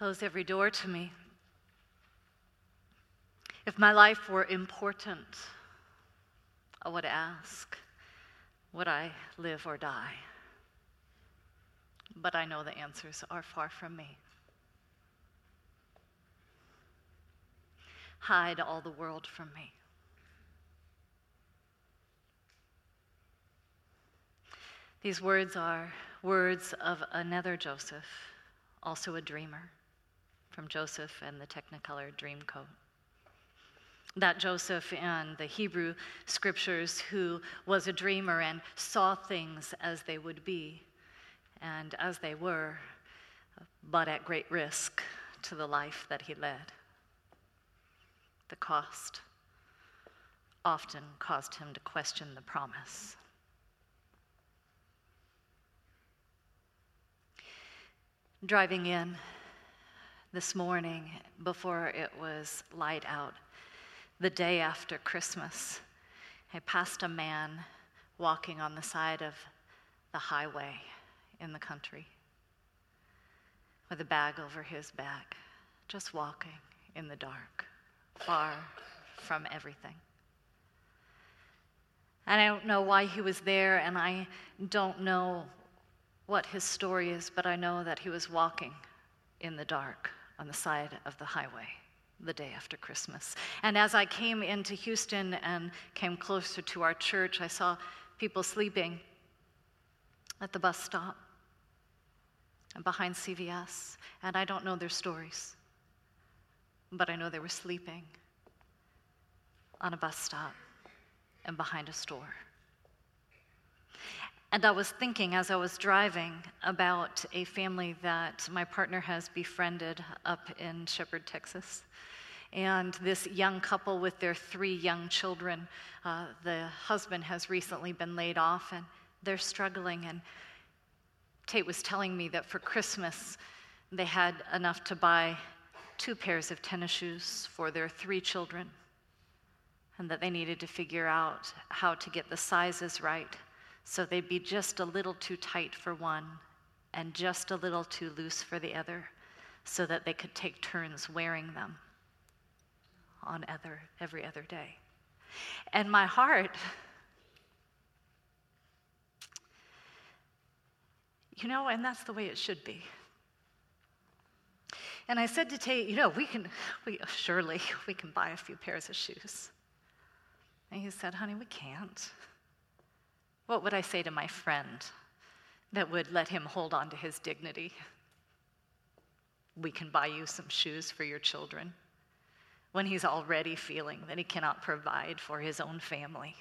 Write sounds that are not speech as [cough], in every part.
close every door to me. If my life were important, I would ask, would I live or die? But I know the answers are far from me. Hide all the world from me. These words are words of another Joseph, also a dreamer, from Joseph and the Technicolor Dreamcoat. That Joseph in the Hebrew scriptures, who was a dreamer and saw things as they would be and as they were, but at great risk to the life that he led. The cost often caused him to question the promise. Driving in this morning before it was light out, the day after Christmas, I passed a man walking on the side of the highway in the country with a bag over his back, just walking in the dark, far from everything. And I don't know why he was there, and I don't know what his story is, but I know that he was walking in the dark on the side of the highway the day after Christmas. And as I came into Houston and came closer to our church, I saw people sleeping at the bus stop and behind CVS. And I don't know their stories, but I know they were sleeping on a bus stop and behind a store. And I was thinking as I was driving about a family that my partner has befriended up in Shepherd, Texas. And this young couple with their three young children, uh, the husband has recently been laid off and they're struggling. And Tate was telling me that for Christmas, they had enough to buy two pairs of tennis shoes for their three children, and that they needed to figure out how to get the sizes right so they'd be just a little too tight for one and just a little too loose for the other so that they could take turns wearing them on other, every other day. And my heart, you know, and that's the way it should be. And I said to Tate, you know, we can, we, surely we can buy a few pairs of shoes. And he said, honey, we can't. What would I say to my friend that would let him hold on to his dignity? We can buy you some shoes for your children when he's already feeling that he cannot provide for his own family.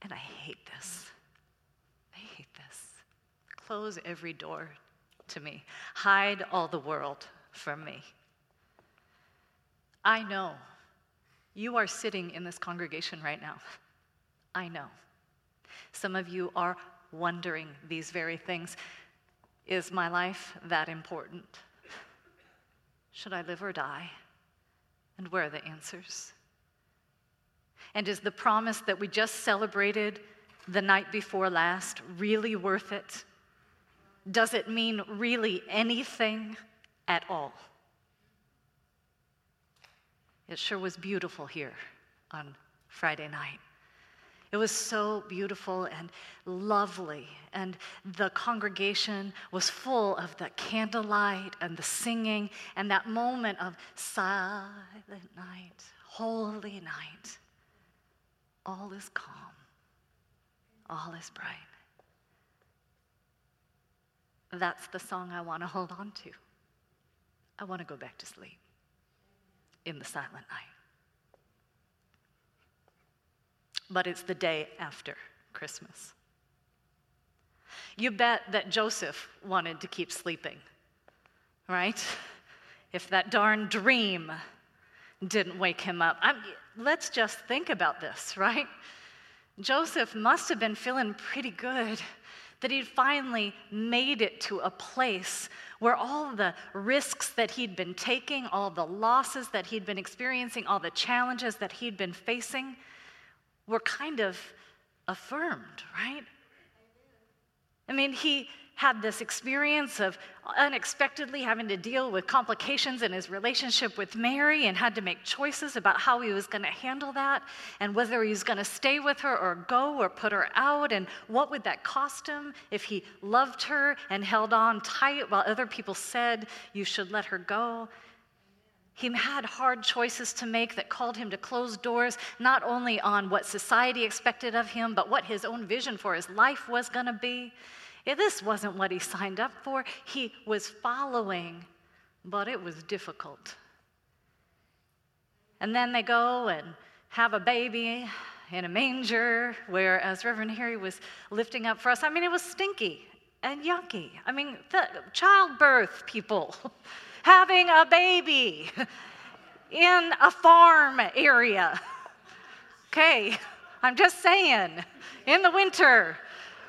And I hate this. I hate this. Close every door to me, hide all the world from me. I know you are sitting in this congregation right now. [laughs] I know. Some of you are wondering these very things. Is my life that important? [laughs] Should I live or die? And where are the answers? And is the promise that we just celebrated the night before last really worth it? Does it mean really anything at all? It sure was beautiful here on Friday night. It was so beautiful and lovely, and the congregation was full of the candlelight and the singing and that moment of silent night, holy night. All is calm, all is bright. That's the song I want to hold on to. I want to go back to sleep in the silent night. But it's the day after Christmas. You bet that Joseph wanted to keep sleeping, right? If that darn dream didn't wake him up. I'm, let's just think about this, right? Joseph must have been feeling pretty good that he'd finally made it to a place where all the risks that he'd been taking, all the losses that he'd been experiencing, all the challenges that he'd been facing were kind of affirmed, right? I mean, he had this experience of unexpectedly having to deal with complications in his relationship with Mary and had to make choices about how he was going to handle that and whether he was going to stay with her or go or put her out and what would that cost him if he loved her and held on tight while other people said you should let her go. He had hard choices to make that called him to close doors, not only on what society expected of him, but what his own vision for his life was going to be. This wasn't what he signed up for. He was following, but it was difficult. And then they go and have a baby in a manger, where, as Reverend Harry was lifting up for us, I mean, it was stinky and yucky. I mean, the childbirth people [laughs] having a baby in a farm area. [laughs] Okay, I'm just saying, in the winter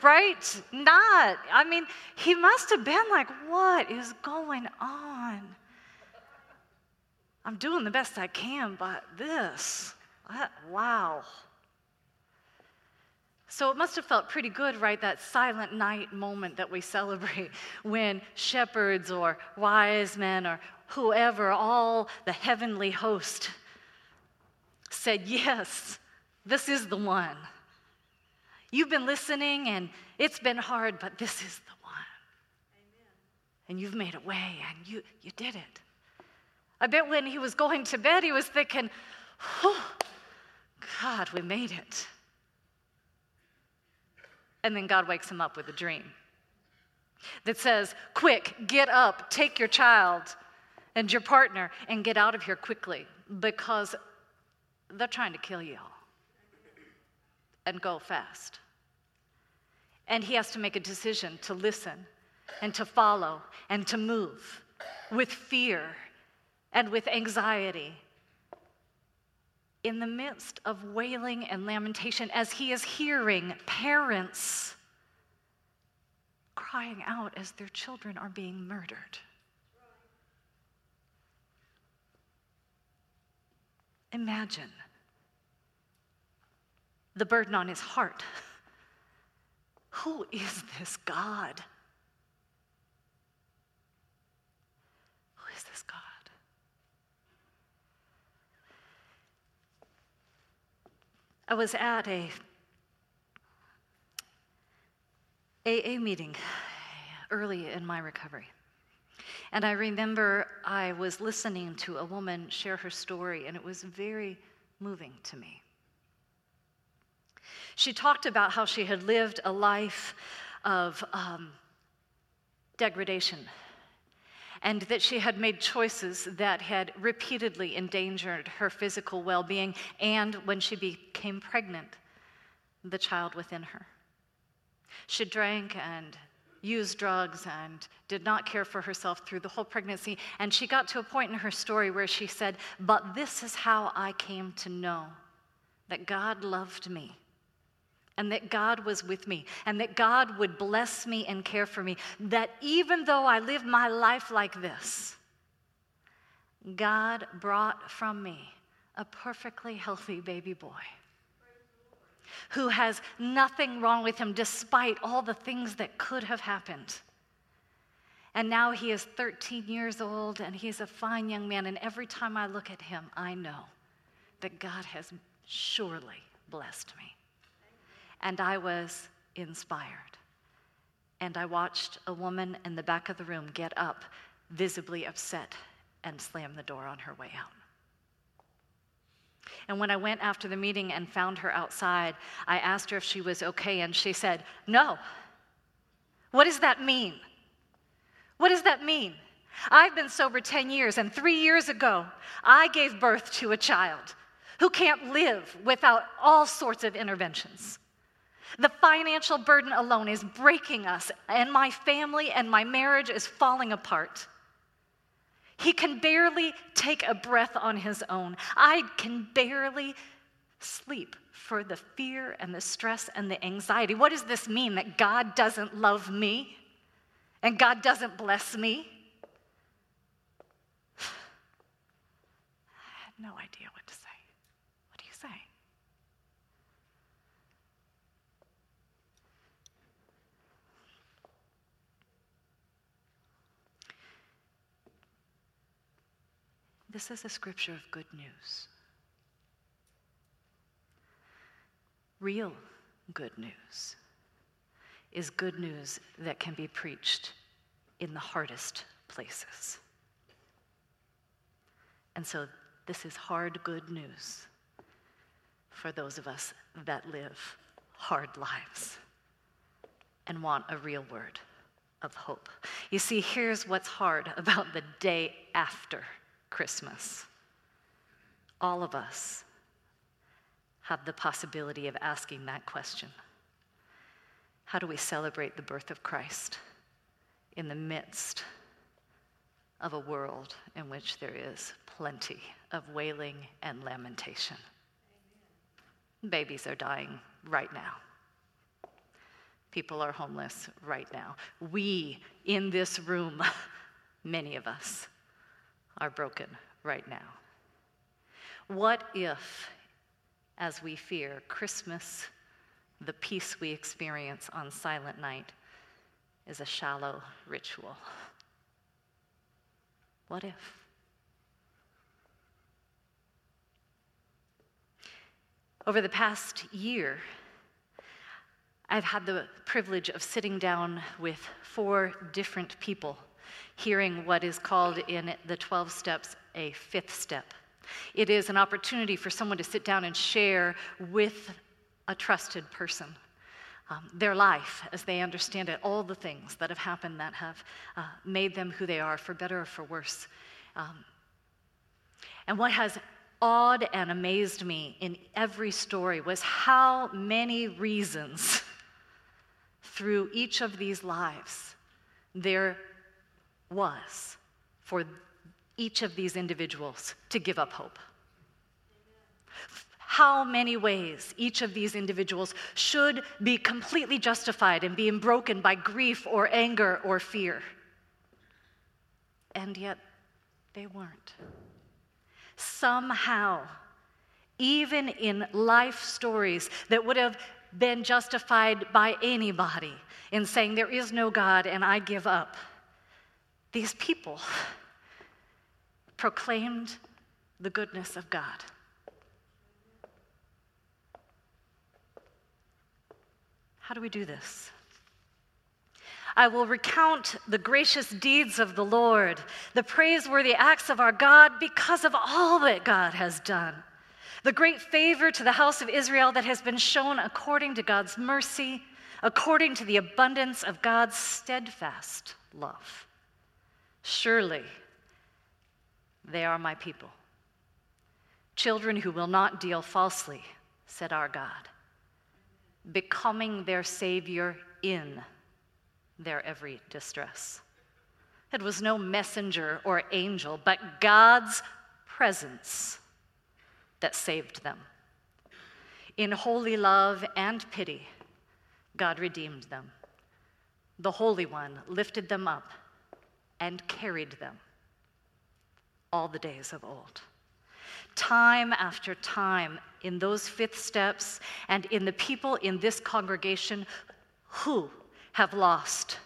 right? Not. I mean, he must have been like, what is going on? I'm doing the best I can, but this, that, wow. So it must have felt pretty good, right? That silent night moment that we [laughs] celebrate when shepherds or wise men or whoever, all the heavenly host, said, Yes, this is the one. You've been listening and it's been hard, but this is the one. Amen. And you've made a way and you, you did it. I bet when he was going to bed, he was thinking, oh, God, we made it. And then God wakes him up with a dream that says, Quick, get up, take your child and your partner, and get out of here quickly because they're trying to kill you all. And go fast. And he has to make a decision to listen and to follow and to move with fear and with anxiety in the midst of wailing and lamentation as he is hearing parents crying out as their children are being murdered. Imagine the burden on his heart. [laughs] Who is this God? Who is this God? I was at a AA meeting early in my recovery. And I remember I was listening to a woman share her story, and it was very moving to me. She talked about how she had lived a life of um, degradation and that she had made choices that had repeatedly endangered her physical well being and, when she became pregnant, the child within her. She drank and used drugs and did not care for herself through the whole pregnancy. And she got to a point in her story where she said, But this is how I came to know that God loved me and that God was with me, and that God would bless me and care for me. That even though I live my life like this, God brought from me a perfectly healthy baby boy who has nothing wrong with him despite all the things that could have happened. And now he is 13 years old and he's a fine young man. And every time I look at him, I know that God has surely blessed me and I was inspired. And I watched a woman in the back of the room get up, visibly upset, and slam the door on her way out. And when I went after the meeting and found her outside, I asked her if she was okay, and she said, No. What does that mean? What does that mean? I've been sober 10 years, and three years ago, I gave birth to a child who can't live without all sorts of interventions. The financial burden alone is breaking us, and my family and my marriage is falling apart. He can barely take a breath on his own. I can barely sleep for the fear and the stress and the anxiety. What does this mean? That God doesn't love me and God doesn't bless me? [sighs] I had no idea what to say. What do you say? This is a scripture of good news. Real good news is good news that can be preached in the hardest places. And so, this is hard good news for those of us that live hard lives and want a real word of hope. You see, here's what's hard about the day after Christmas. All of us have the possibility of asking that question How do we celebrate the birth of Christ in the midst of a world in which there is plenty of wailing and lamentation? Babies are dying right now. People are homeless right now. We in this room, [laughs] many of us, are broken right now. What if, as we fear Christmas, the peace we experience on Silent Night is a shallow ritual? What if? Over the past year, I've had the privilege of sitting down with four different people, hearing what is called in the 12 steps a fifth step. It is an opportunity for someone to sit down and share with a trusted person um, their life as they understand it, all the things that have happened that have uh, made them who they are, for better or for worse. Um, and what has awed and amazed me in every story was how many reasons [laughs] through each of these lives there was for each of these individuals to give up hope. How many ways each of these individuals should be completely justified in being broken by grief or anger or fear. And yet, they weren't. Somehow, even in life stories that would have been justified by anybody in saying, There is no God and I give up. These people proclaimed the goodness of God. How do we do this? I will recount the gracious deeds of the Lord, the praiseworthy acts of our God, because of all that God has done the great favor to the house of Israel that has been shown according to God's mercy, according to the abundance of God's steadfast love. Surely they are my people, children who will not deal falsely, said our God, becoming their Savior in their every distress. It was no messenger or angel, but God's presence that saved them. In holy love and pity, God redeemed them. The Holy One lifted them up and carried them all the days of old. Time after time, in those fifth steps and in the people in this congregation who have lost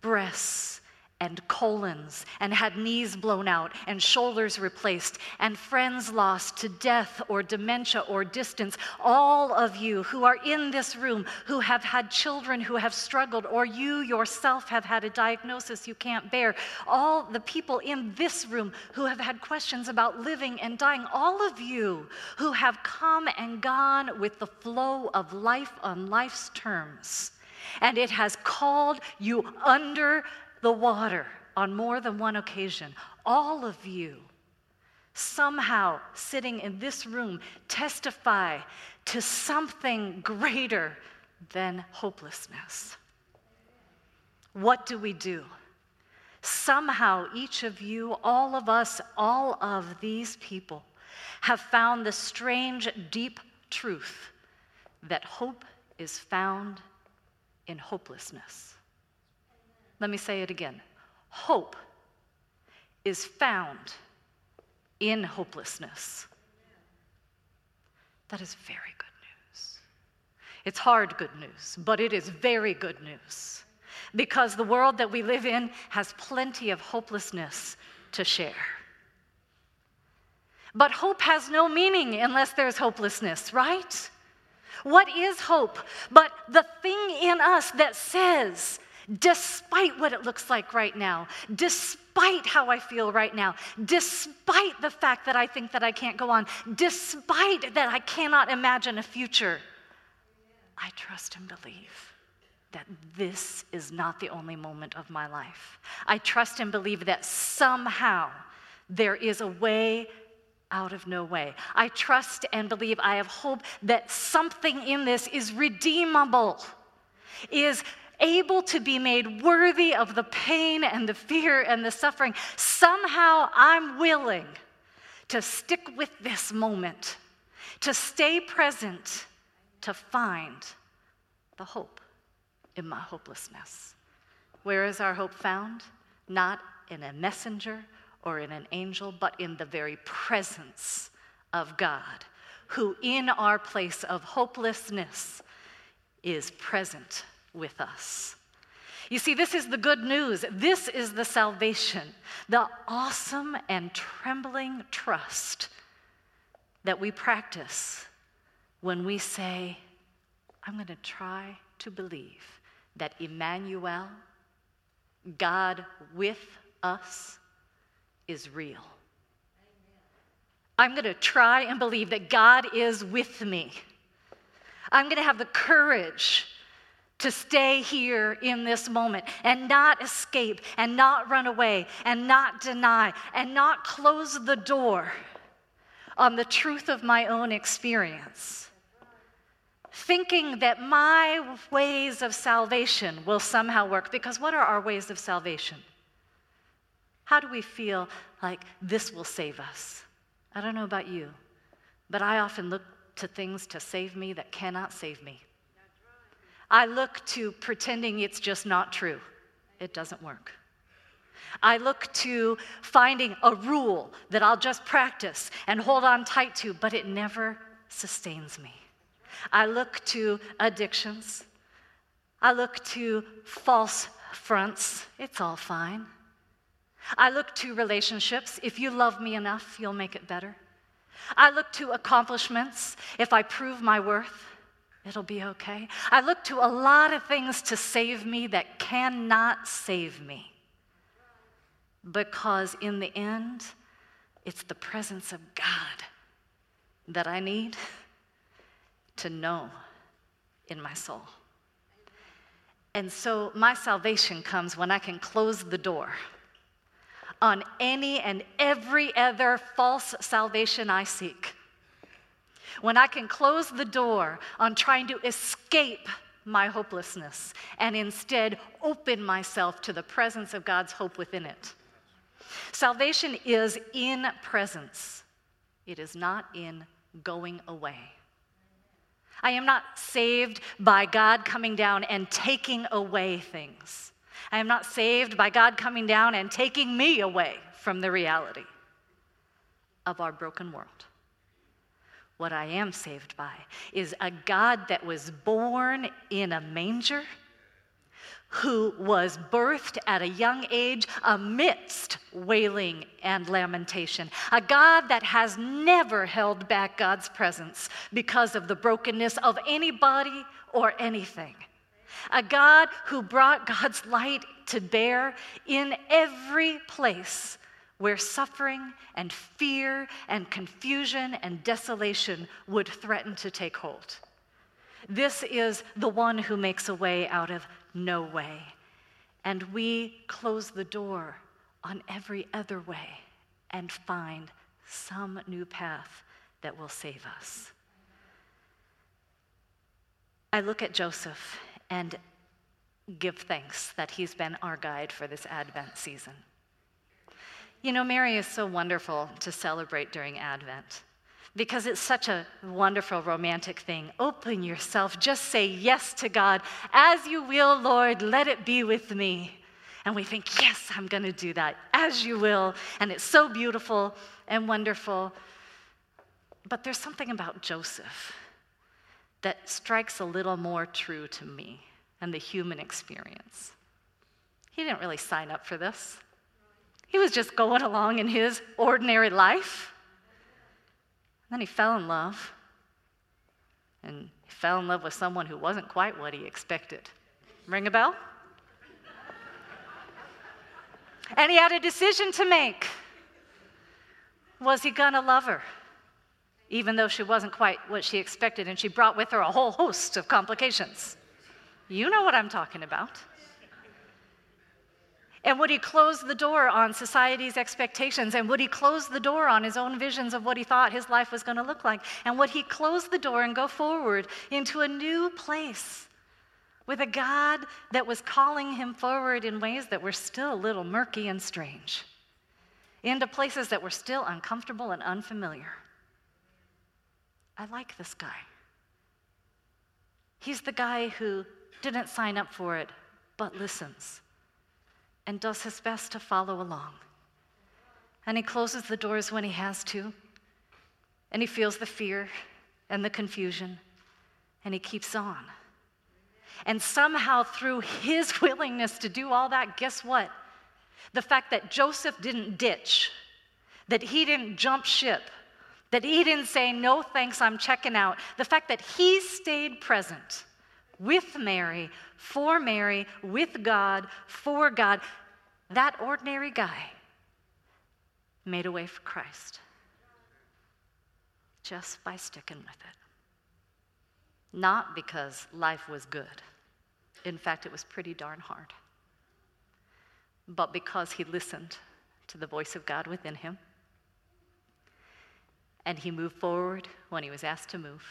breasts and colons and had knees blown out and shoulders replaced and friends lost to death or dementia or distance. All of you who are in this room who have had children who have struggled, or you yourself have had a diagnosis you can't bear. All the people in this room who have had questions about living and dying. All of you who have come and gone with the flow of life on life's terms. And it has called you under the water on more than one occasion. All of you, somehow sitting in this room, testify to something greater than hopelessness. What do we do? Somehow, each of you, all of us, all of these people have found the strange, deep truth that hope is found in hopelessness. Let me say it again hope is found in hopelessness. That is very good news. It's hard good news, but it is very good news because the world that we live in has plenty of hopelessness to share. But hope has no meaning unless there's hopelessness, right? What is hope? But the thing in us that says, despite what it looks like right now, despite how I feel right now, despite the fact that I think that I can't go on, despite that I cannot imagine a future, I trust and believe that this is not the only moment of my life. I trust and believe that somehow there is a way out of no way. I trust and believe, I have hope that something in this is redeemable, is able to be made worthy of the pain and the fear and the suffering. Somehow I'm willing to stick with this moment, to stay present, to find the hope in my hopelessness. Where is our hope found? Not in a messenger or in an angel, but in the very presence of God, who in our place of hopelessness is present with us. You see, this is the good news. This is the salvation, the awesome and trembling trust that we practice when we say, I'm going to try to believe that Emmanuel, God with us, is real. I'm going to try and believe that God is with me. I'm going to have the courage to stay here in this moment and not escape and not run away and not deny and not close the door on the truth of my own experience. Thinking that my ways of salvation will somehow work. Because what are our ways of salvation? How do we feel like this will save us? I don't know about you, but I often look to things to save me that cannot save me. I look to pretending it's just not true. It doesn't work. I look to finding a rule that I'll just practice and hold on tight to, but it never sustains me. I look to addictions. I look to false fronts. It's all fine. I look to relationships. If you love me enough, you'll make it better. I look to accomplishments. If I prove my worth, it'll be okay. I look to a lot of things to save me that cannot save me. Because in the end, it's the presence of God that I need to know in my soul. And so my salvation comes when I can close the door on any and every other false salvation I seek. When I can close the door on trying to escape my hopelessness and instead open myself to the presence of God's hope within it. Salvation is in presence, it is not in going away. I am not saved by God coming down and taking away things. I am not saved by God coming down and taking me away from the reality of our broken world. What I am saved by is a God that was born in a manger, who was birthed at a young age amidst wailing and lamentation. A God that has never held back God's presence because of the brokenness of anybody or anything a God who brought God's light to bear in every place where suffering and fear and confusion and desolation would threaten to take hold. This is the one who makes a way out of no way. And we close the door on every other way and find some new path that will save us. I look at Joseph and give thanks that he's been our guide for this Advent season. You know, Mary is so wonderful to celebrate during Advent because it's such a wonderful romantic thing. Open yourself, just say yes to God. As you will, Lord, let it be with me. And we think, yes, I'm going to do that, as you will. And it's so beautiful and wonderful. But there's something about Joseph that strikes a little more true to me and the human experience. He didn't really sign up for this. He was just going along in his ordinary life. And Then he fell in love. And he fell in love with someone who wasn't quite what he expected. Ring a bell? and he had a decision to make. Was he gonna love her? Even though she wasn't quite what she expected, and she brought with her a whole host of complications. You know what I'm talking about. And would he close the door on society's expectations? And would he close the door on his own visions of what he thought his life was going to look like? And would he close the door and go forward into a new place with a God that was calling him forward in ways that were still a little murky and strange, into places that were still uncomfortable and unfamiliar? I like this guy. He's the guy who didn't sign up for it, but listens and does his best to follow along. And he closes the doors when he has to, and he feels the fear and the confusion, and he keeps on. And somehow, through his [laughs] willingness to do all that, guess what? The fact that Joseph didn't ditch, that he didn't jump ship, that he didn't say, No thanks, I'm checking out, the fact that he stayed present with Mary, for Mary, with God, for God. That ordinary guy made a way for Christ just by sticking with it. Not because life was good. In fact, it was pretty darn hard. But because he listened to the voice of God within him, and he moved forward when he was asked to move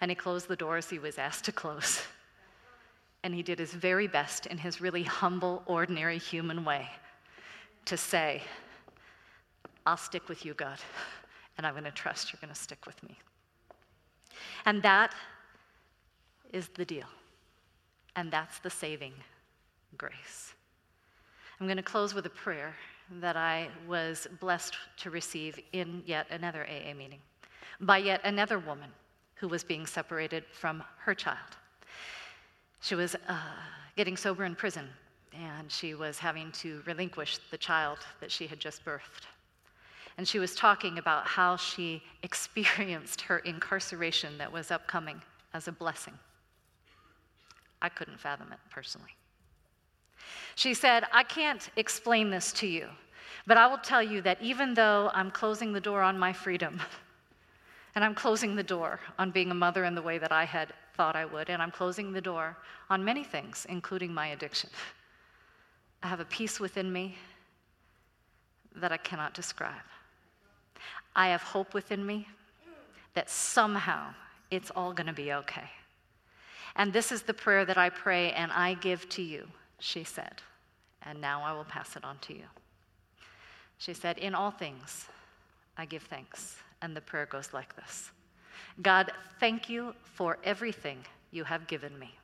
and he closed the doors he was asked to close. And he did his very best in his really humble, ordinary human way to say, I'll stick with you, God, and I'm going to trust you're going to stick with me. And that is the deal. And that's the saving grace. I'm going to close with a prayer that I was blessed to receive in yet another AA meeting by yet another woman who was being separated from her child. She was uh, getting sober in prison, and she was having to relinquish the child that she had just birthed. And she was talking about how she [laughs] experienced her incarceration that was upcoming as a blessing. I couldn't fathom it personally. She said, I can't explain this to you, but I will tell you that even though I'm closing the door on my freedom, [laughs] And I'm closing the door on being a mother in the way that I had thought I would. And I'm closing the door on many things, including my addiction. I have a peace within me that I cannot describe. I have hope within me that somehow it's all going to be okay. And this is the prayer that I pray and I give to you, she said. And now I will pass it on to you. She said, In all things, I give thanks. And the prayer goes like this God, thank you for everything you have given me.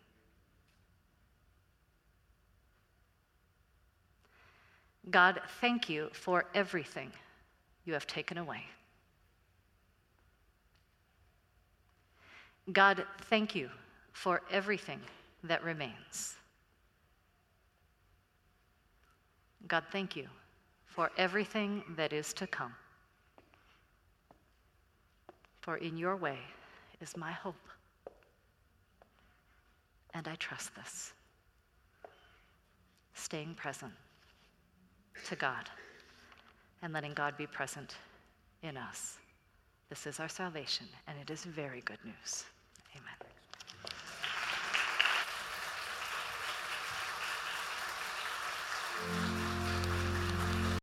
God, thank you for everything you have taken away. God, thank you for everything that remains. God, thank you for everything that is to come. For in your way is my hope. And I trust this. Staying present to God and letting God be present in us. This is our salvation, and it is very good news.